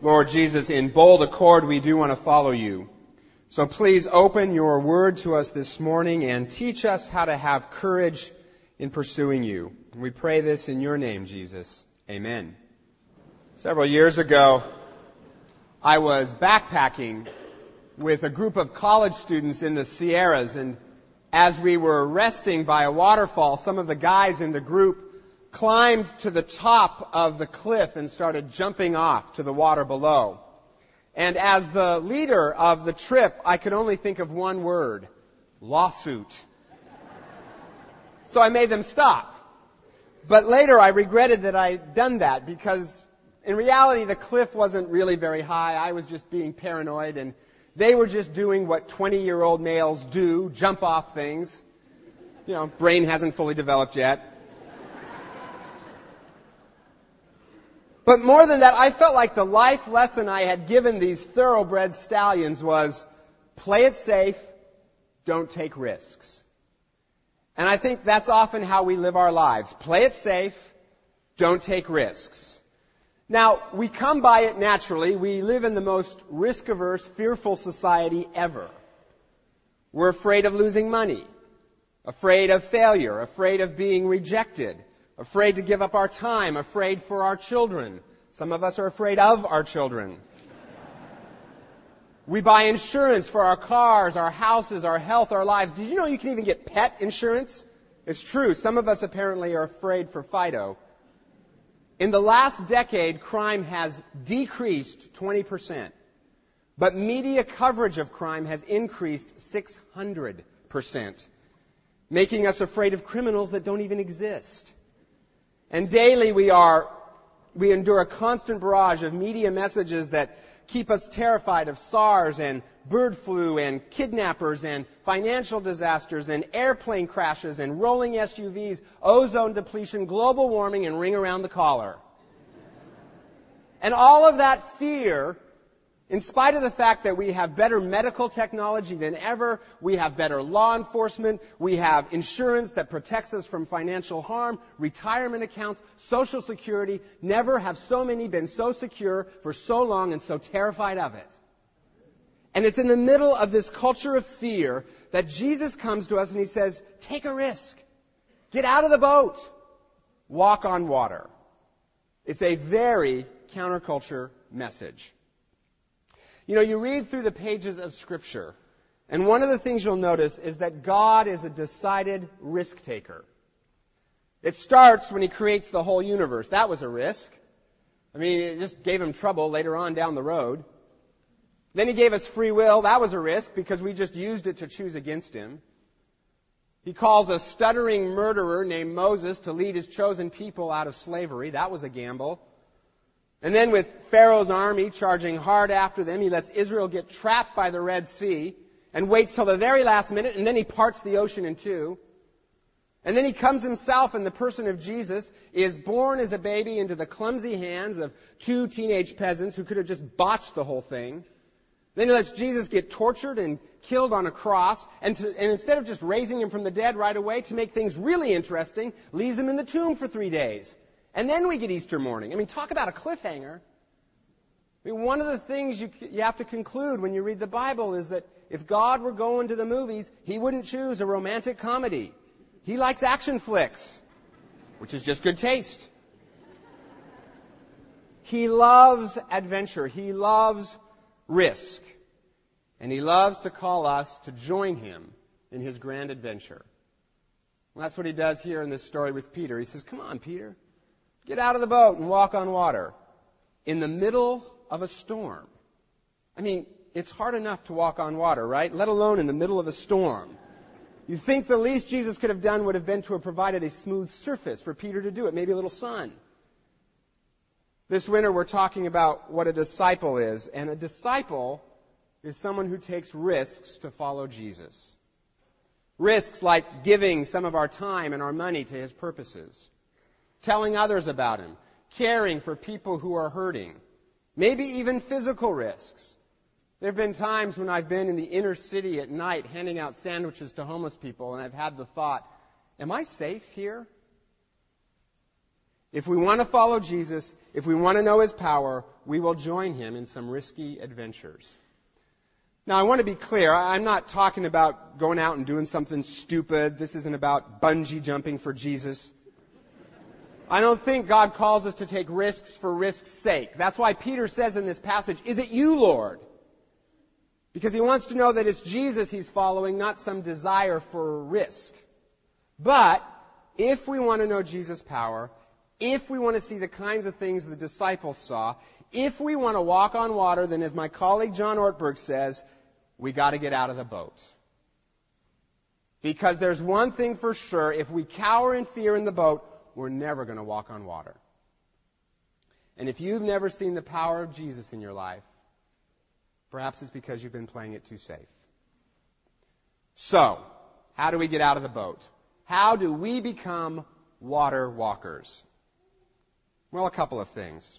Lord Jesus, in bold accord, we do want to follow you. So please open your word to us this morning and teach us how to have courage in pursuing you. We pray this in your name, Jesus. Amen. Several years ago, I was backpacking with a group of college students in the Sierras and as we were resting by a waterfall, some of the guys in the group climbed to the top of the cliff and started jumping off to the water below. And as the leader of the trip, I could only think of one word. Lawsuit. So I made them stop. But later I regretted that I'd done that because in reality the cliff wasn't really very high. I was just being paranoid and they were just doing what 20 year old males do, jump off things. You know, brain hasn't fully developed yet. But more than that, I felt like the life lesson I had given these thoroughbred stallions was play it safe, don't take risks. And I think that's often how we live our lives. Play it safe, don't take risks. Now, we come by it naturally. We live in the most risk averse, fearful society ever. We're afraid of losing money, afraid of failure, afraid of being rejected, afraid to give up our time, afraid for our children. Some of us are afraid of our children. We buy insurance for our cars, our houses, our health, our lives. Did you know you can even get pet insurance? It's true. Some of us apparently are afraid for Fido. In the last decade, crime has decreased 20%, but media coverage of crime has increased 600%, making us afraid of criminals that don't even exist. And daily we are, we endure a constant barrage of media messages that keep us terrified of SARS and bird flu and kidnappers and financial disasters and airplane crashes and rolling SUVs, ozone depletion, global warming, and ring around the collar. And all of that fear in spite of the fact that we have better medical technology than ever, we have better law enforcement, we have insurance that protects us from financial harm, retirement accounts, social security, never have so many been so secure for so long and so terrified of it. And it's in the middle of this culture of fear that Jesus comes to us and he says, take a risk. Get out of the boat. Walk on water. It's a very counterculture message. You know, you read through the pages of Scripture, and one of the things you'll notice is that God is a decided risk taker. It starts when He creates the whole universe. That was a risk. I mean, it just gave Him trouble later on down the road. Then He gave us free will. That was a risk because we just used it to choose against Him. He calls a stuttering murderer named Moses to lead His chosen people out of slavery. That was a gamble. And then with Pharaoh's army charging hard after them, he lets Israel get trapped by the Red Sea and waits till the very last minute and then he parts the ocean in two. And then he comes himself in the person of Jesus, is born as a baby into the clumsy hands of two teenage peasants who could have just botched the whole thing. Then he lets Jesus get tortured and killed on a cross, and, to, and, instead of just raising him from the dead right away, to make things really interesting, leaves him in the tomb for three days. And then we get Easter morning. I mean, talk about a cliffhanger. I mean, one of the things you, you have to conclude when you read the Bible is that if God were going to the movies, He wouldn't choose a romantic comedy. He likes action flicks, which is just good taste. He loves adventure. He loves risk. And He loves to call us to join Him in His grand adventure. Well, that's what He does here in this story with Peter. He says, Come on, Peter. Get out of the boat and walk on water in the middle of a storm. I mean, it's hard enough to walk on water, right? Let alone in the middle of a storm. You think the least Jesus could have done would have been to have provided a smooth surface for Peter to do it, maybe a little sun. This winter we're talking about what a disciple is, and a disciple is someone who takes risks to follow Jesus. Risks like giving some of our time and our money to his purposes telling others about Him, caring for people who are hurting, maybe even physical risks. There have been times when I've been in the inner city at night handing out sandwiches to homeless people, and I've had the thought, am I safe here? If we want to follow Jesus, if we want to know his power, we will join him in some risky adventures. Now, I want to be clear. I'm not talking about going out and doing something stupid. This isn't about bungee jumping for Jesus. I don't think God calls us to take risks for risk's sake. That's why Peter says in this passage, Is it you, Lord? Because he wants to know that it's Jesus he's following, not some desire for risk. But if we want to know Jesus' power, if we want to see the kinds of things the disciples saw, if we want to walk on water, then as my colleague John Ortberg says, we got to get out of the boat. Because there's one thing for sure, if we cower in fear in the boat, we're never going to walk on water. And if you've never seen the power of Jesus in your life, perhaps it's because you've been playing it too safe. So, how do we get out of the boat? How do we become water walkers? Well, a couple of things.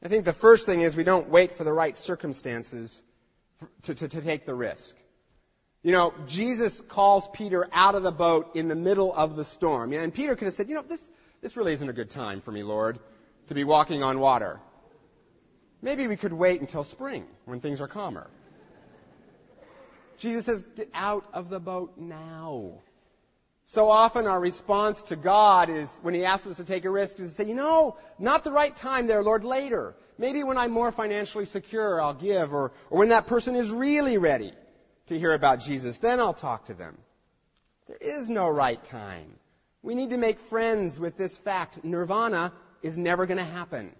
I think the first thing is we don't wait for the right circumstances to, to, to, take the risk. You know, Jesus calls Peter out of the boat in the middle of the storm. And Peter could have said, you know, this, this really isn't a good time for me, Lord, to be walking on water. Maybe we could wait until spring when things are calmer. Jesus says, get out of the boat now. So often our response to God is, when He asks us to take a risk, is to say, you know, not the right time there, Lord, later. Maybe when I'm more financially secure, I'll give, or, or when that person is really ready to hear about Jesus, then I'll talk to them. There is no right time. We need to make friends with this fact. Nirvana is never going to happen.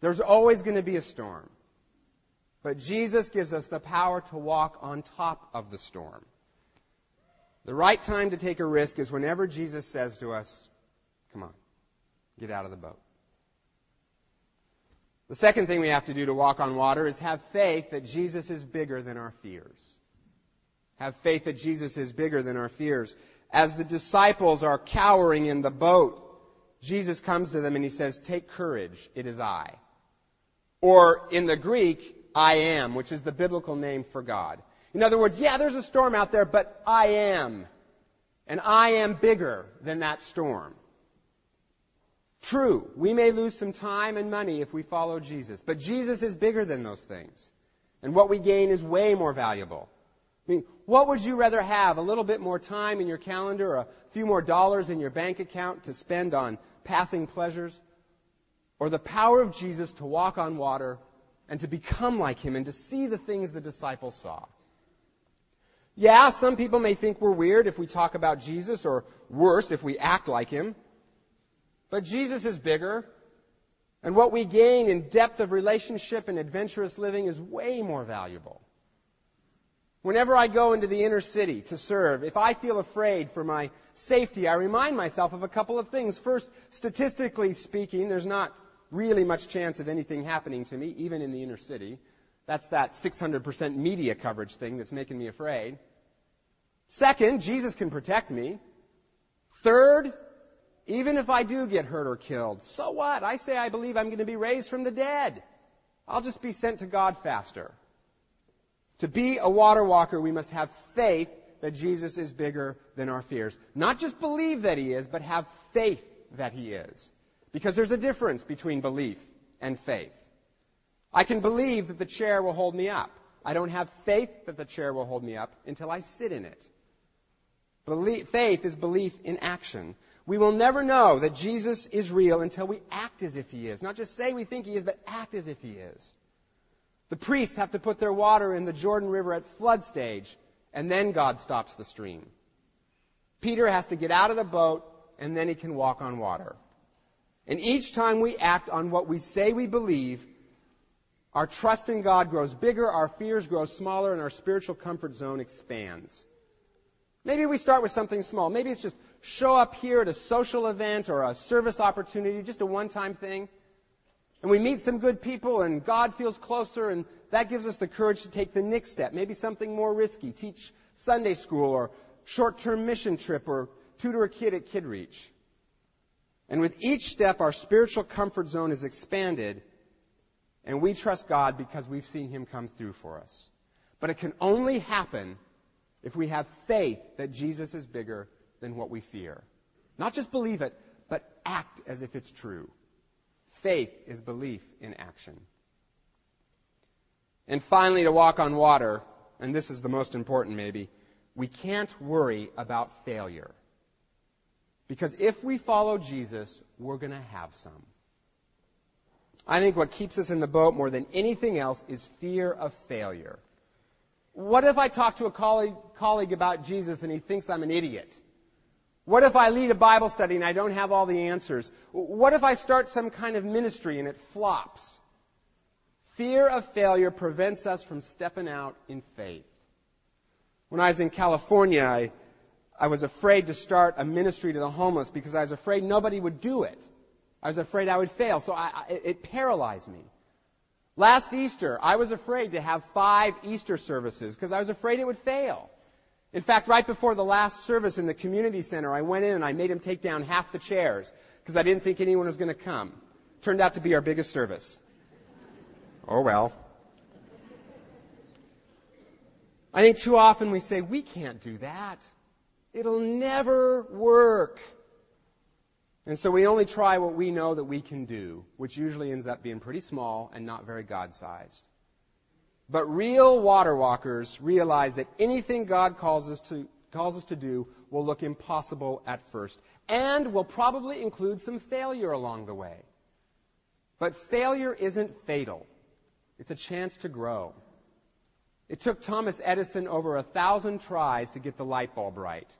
There's always going to be a storm. But Jesus gives us the power to walk on top of the storm. The right time to take a risk is whenever Jesus says to us, Come on, get out of the boat. The second thing we have to do to walk on water is have faith that Jesus is bigger than our fears. Have faith that Jesus is bigger than our fears. As the disciples are cowering in the boat, Jesus comes to them and he says, Take courage, it is I. Or in the Greek, I am, which is the biblical name for God. In other words, yeah, there's a storm out there, but I am. And I am bigger than that storm. True, we may lose some time and money if we follow Jesus, but Jesus is bigger than those things. And what we gain is way more valuable. I mean, what would you rather have? A little bit more time in your calendar, or a few more dollars in your bank account to spend on passing pleasures? Or the power of Jesus to walk on water and to become like him and to see the things the disciples saw? Yeah, some people may think we're weird if we talk about Jesus, or worse, if we act like him. But Jesus is bigger, and what we gain in depth of relationship and adventurous living is way more valuable. Whenever I go into the inner city to serve, if I feel afraid for my safety, I remind myself of a couple of things. First, statistically speaking, there's not really much chance of anything happening to me, even in the inner city. That's that 600% media coverage thing that's making me afraid. Second, Jesus can protect me. Third, even if I do get hurt or killed, so what? I say I believe I'm going to be raised from the dead. I'll just be sent to God faster. To be a water walker, we must have faith that Jesus is bigger than our fears. Not just believe that He is, but have faith that He is. Because there's a difference between belief and faith. I can believe that the chair will hold me up. I don't have faith that the chair will hold me up until I sit in it. Belief, faith is belief in action. We will never know that Jesus is real until we act as if he is. Not just say we think he is, but act as if he is. The priests have to put their water in the Jordan River at flood stage, and then God stops the stream. Peter has to get out of the boat, and then he can walk on water. And each time we act on what we say we believe, our trust in God grows bigger, our fears grow smaller, and our spiritual comfort zone expands. Maybe we start with something small. Maybe it's just show up here at a social event or a service opportunity, just a one-time thing. And we meet some good people and God feels closer and that gives us the courage to take the next step. Maybe something more risky. Teach Sunday school or short-term mission trip or tutor a kid at Kid Reach. And with each step, our spiritual comfort zone is expanded and we trust God because we've seen Him come through for us. But it can only happen if we have faith that Jesus is bigger than what we fear. Not just believe it, but act as if it's true. Faith is belief in action. And finally, to walk on water, and this is the most important maybe, we can't worry about failure. Because if we follow Jesus, we're going to have some. I think what keeps us in the boat more than anything else is fear of failure. What if I talk to a colleague, colleague, about Jesus and he thinks I'm an idiot? What if I lead a Bible study and I don't have all the answers? What if I start some kind of ministry and it flops? Fear of failure prevents us from stepping out in faith. When I was in California, I, I was afraid to start a ministry to the homeless because I was afraid nobody would do it. I was afraid I would fail, so I, I, it paralyzed me. Last Easter, I was afraid to have five Easter services because I was afraid it would fail. In fact, right before the last service in the community center, I went in and I made him take down half the chairs because I didn't think anyone was going to come. Turned out to be our biggest service. Oh well. I think too often we say, we can't do that. It'll never work. And so we only try what we know that we can do, which usually ends up being pretty small and not very God sized. But real water walkers realize that anything God calls us to, calls us to do will look impossible at first and will probably include some failure along the way. But failure isn't fatal. It's a chance to grow. It took Thomas Edison over a thousand tries to get the light bulb right.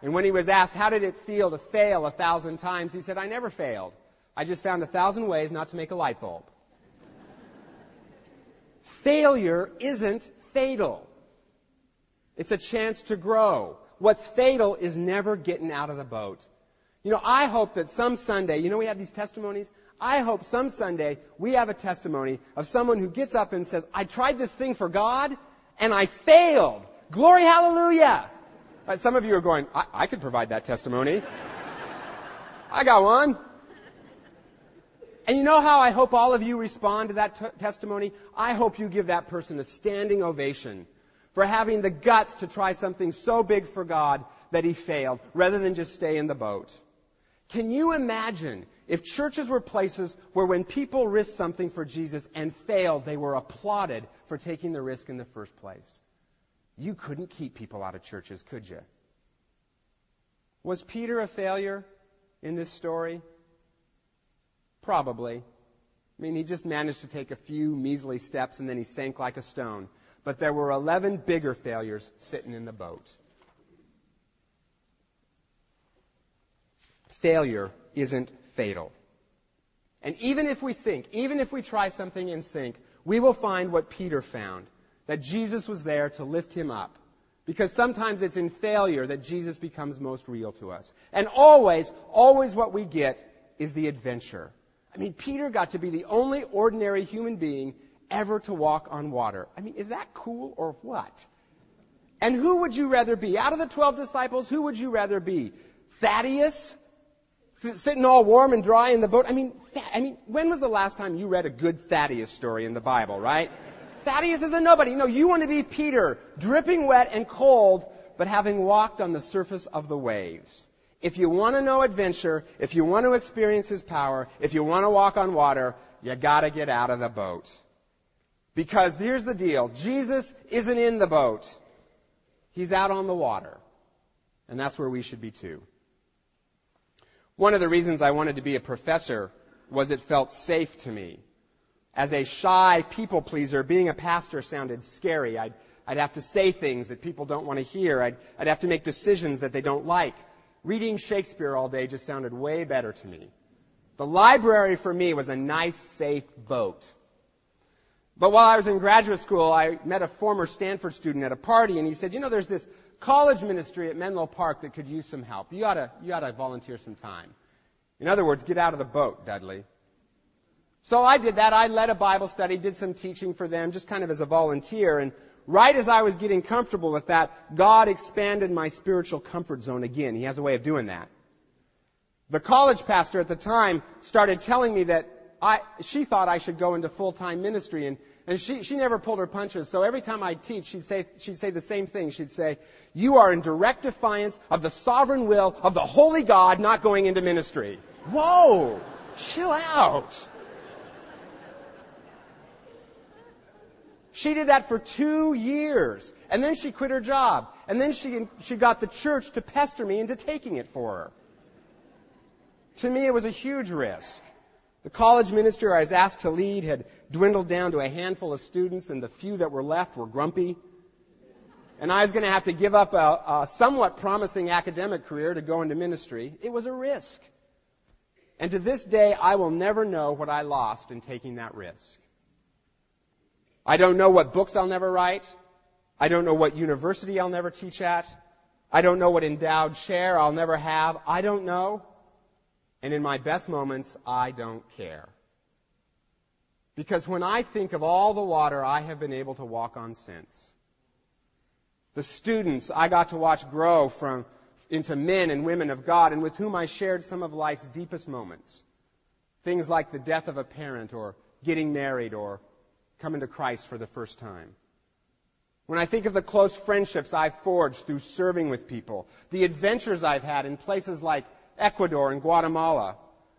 And when he was asked, how did it feel to fail a thousand times, he said, I never failed. I just found a thousand ways not to make a light bulb. Failure isn't fatal. It's a chance to grow. What's fatal is never getting out of the boat. You know, I hope that some Sunday, you know, we have these testimonies. I hope some Sunday we have a testimony of someone who gets up and says, I tried this thing for God and I failed. Glory, hallelujah. Uh, some of you are going, I, I could provide that testimony. I got one. And you know how I hope all of you respond to that t- testimony? I hope you give that person a standing ovation for having the guts to try something so big for God that he failed, rather than just stay in the boat. Can you imagine if churches were places where when people risked something for Jesus and failed, they were applauded for taking the risk in the first place? You couldn't keep people out of churches, could you? Was Peter a failure in this story? Probably. I mean, he just managed to take a few measly steps and then he sank like a stone. But there were 11 bigger failures sitting in the boat. Failure isn't fatal. And even if we sink, even if we try something and sink, we will find what Peter found that Jesus was there to lift him up. Because sometimes it's in failure that Jesus becomes most real to us. And always, always what we get is the adventure. I mean, Peter got to be the only ordinary human being ever to walk on water. I mean, is that cool or what? And who would you rather be? Out of the 12 disciples, who would you rather be? Thaddeus? Sitting all warm and dry in the boat? I mean, I mean, when was the last time you read a good Thaddeus story in the Bible, right? Thaddeus is a nobody. No, you want to be Peter, dripping wet and cold, but having walked on the surface of the waves. If you want to know adventure, if you want to experience His power, if you want to walk on water, you gotta get out of the boat. Because here's the deal. Jesus isn't in the boat. He's out on the water. And that's where we should be too. One of the reasons I wanted to be a professor was it felt safe to me. As a shy people pleaser, being a pastor sounded scary. I'd, I'd have to say things that people don't want to hear. I'd, I'd have to make decisions that they don't like reading Shakespeare all day just sounded way better to me. The library for me was a nice, safe boat. But while I was in graduate school, I met a former Stanford student at a party, and he said, "You know, there's this college ministry at Menlo Park that could use some help. You ought to, you ought to volunteer some time. In other words, get out of the boat, Dudley." So I did that. I led a Bible study, did some teaching for them, just kind of as a volunteer, and right as I was getting comfortable with that, God expanded my spiritual comfort zone again. He has a way of doing that. The college pastor at the time started telling me that I, she thought I should go into full-time ministry and, and she, she never pulled her punches. So every time I'd teach, she'd say, she'd say the same thing. She'd say, you are in direct defiance of the sovereign will of the holy God not going into ministry. Whoa! Chill out. She did that for two years. And then she quit her job. And then she, she got the church to pester me into taking it for her. To me, it was a huge risk. The college ministry I was asked to lead had dwindled down to a handful of students, and the few that were left were grumpy. And I was going to have to give up a, a somewhat promising academic career to go into ministry. It was a risk. And to this day, I will never know what I lost in taking that risk. I don't know what books I'll never write. I don't know what university I'll never teach at. I don't know what endowed share I'll never have. I don't know. And in my best moments, I don't care. Because when I think of all the water I have been able to walk on since, the students I got to watch grow from into men and women of God and with whom I shared some of life's deepest moments. Things like the death of a parent or getting married or coming to Christ for the first time. When I think of the close friendships I've forged through serving with people, the adventures I've had in places like Ecuador and Guatemala,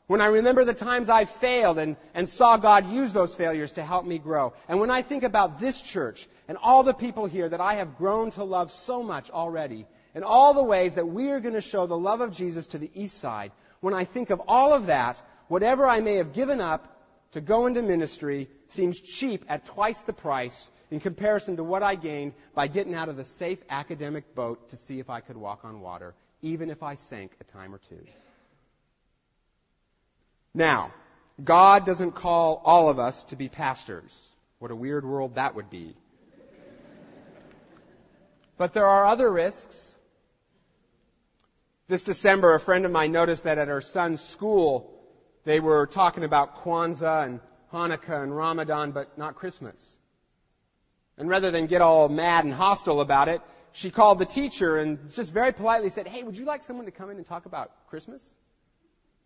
when I remember the times I failed and, and saw God use those failures to help me grow, and when I think about this church and all the people here that I have grown to love so much already, and all the ways that we are going to show the love of Jesus to the east side, when I think of all of that, whatever I may have given up to go into ministry seems cheap at twice the price in comparison to what I gained by getting out of the safe academic boat to see if I could walk on water, even if I sank a time or two. Now, God doesn't call all of us to be pastors. What a weird world that would be. But there are other risks. This December, a friend of mine noticed that at her son's school, they were talking about Kwanzaa and Hanukkah and Ramadan, but not Christmas. And rather than get all mad and hostile about it, she called the teacher and just very politely said, Hey, would you like someone to come in and talk about Christmas?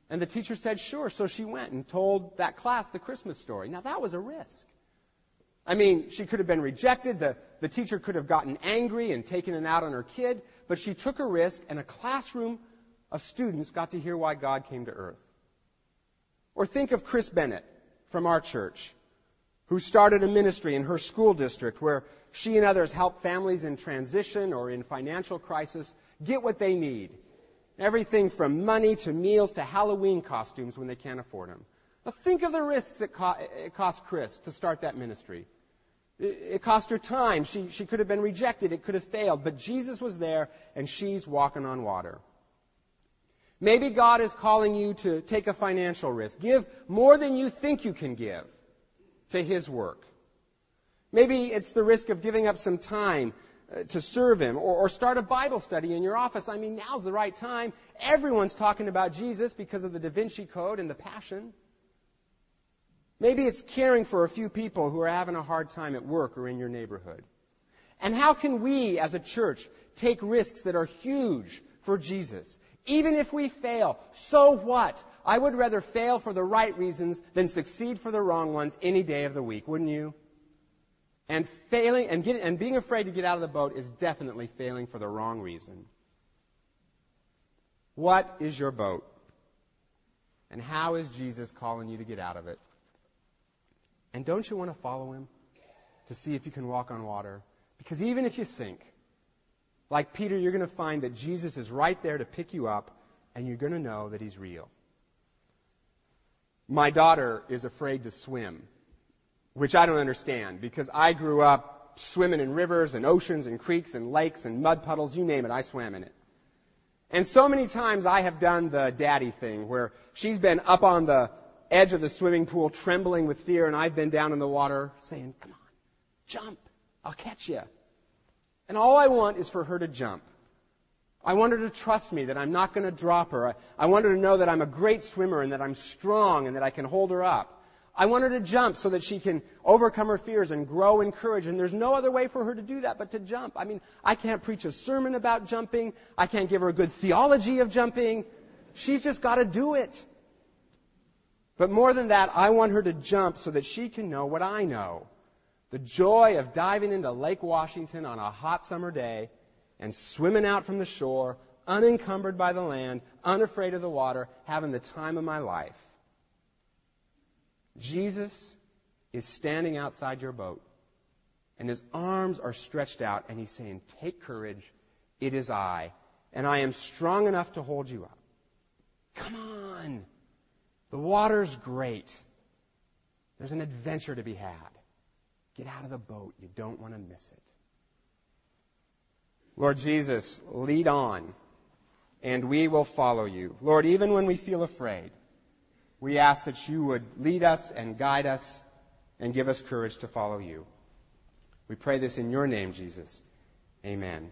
And the teacher said, Sure. So she went and told that class the Christmas story. Now that was a risk. I mean, she could have been rejected. The, the teacher could have gotten angry and taken it out on her kid. But she took a risk, and a classroom of students got to hear why God came to earth. Or think of Chris Bennett from our church, who started a ministry in her school district where she and others help families in transition or in financial crisis get what they need. Everything from money to meals to Halloween costumes when they can't afford them. Now think of the risks it, co- it cost Chris to start that ministry. It, cost her time. She, she could have been rejected. It could have failed. But Jesus was there and she's walking on water. Maybe God is calling you to take a financial risk. Give more than you think you can give to His work. Maybe it's the risk of giving up some time uh, to serve Him or, or start a Bible study in your office. I mean, now's the right time. Everyone's talking about Jesus because of the Da Vinci Code and the Passion. Maybe it's caring for a few people who are having a hard time at work or in your neighborhood. And how can we as a church take risks that are huge for Jesus? Even if we fail, so what? I would rather fail for the right reasons than succeed for the wrong ones any day of the week, wouldn't you? And failing and, and being afraid to get out of the boat is definitely failing for the wrong reason. What is your boat? And how is Jesus calling you to get out of it? And don't you want to follow him to see if you can walk on water? Because even if you sink, like Peter, you're going to find that Jesus is right there to pick you up, and you're going to know that he's real. My daughter is afraid to swim, which I don't understand because I grew up swimming in rivers and oceans and creeks and lakes and mud puddles, you name it, I swam in it. And so many times I have done the daddy thing where she's been up on the edge of the swimming pool trembling with fear and I've been down in the water saying, come on, jump, I'll catch you. And all I want is for her to jump. I want her to trust me that I'm not going to drop her. I, I want her to know that I'm a great swimmer and that I'm strong and that I can hold her up. I want her to jump so that she can overcome her fears and grow in courage. And there's no other way for her to do that but to jump. I mean, I can't preach a sermon about jumping. I can't give her a good theology of jumping. She's just got to do it. But more than that, I want her to jump so that she can know what I know. The joy of diving into Lake Washington on a hot summer day and swimming out from the shore, unencumbered by the land, unafraid of the water, having the time of my life. Jesus is standing outside your boat, and his arms are stretched out, and he's saying, Take courage, it is I, and I am strong enough to hold you up. Come on. The water's great. There's an adventure to be had. Get out of the boat. You don't want to miss it. Lord Jesus, lead on, and we will follow you. Lord, even when we feel afraid, we ask that you would lead us and guide us and give us courage to follow you. We pray this in your name, Jesus. Amen.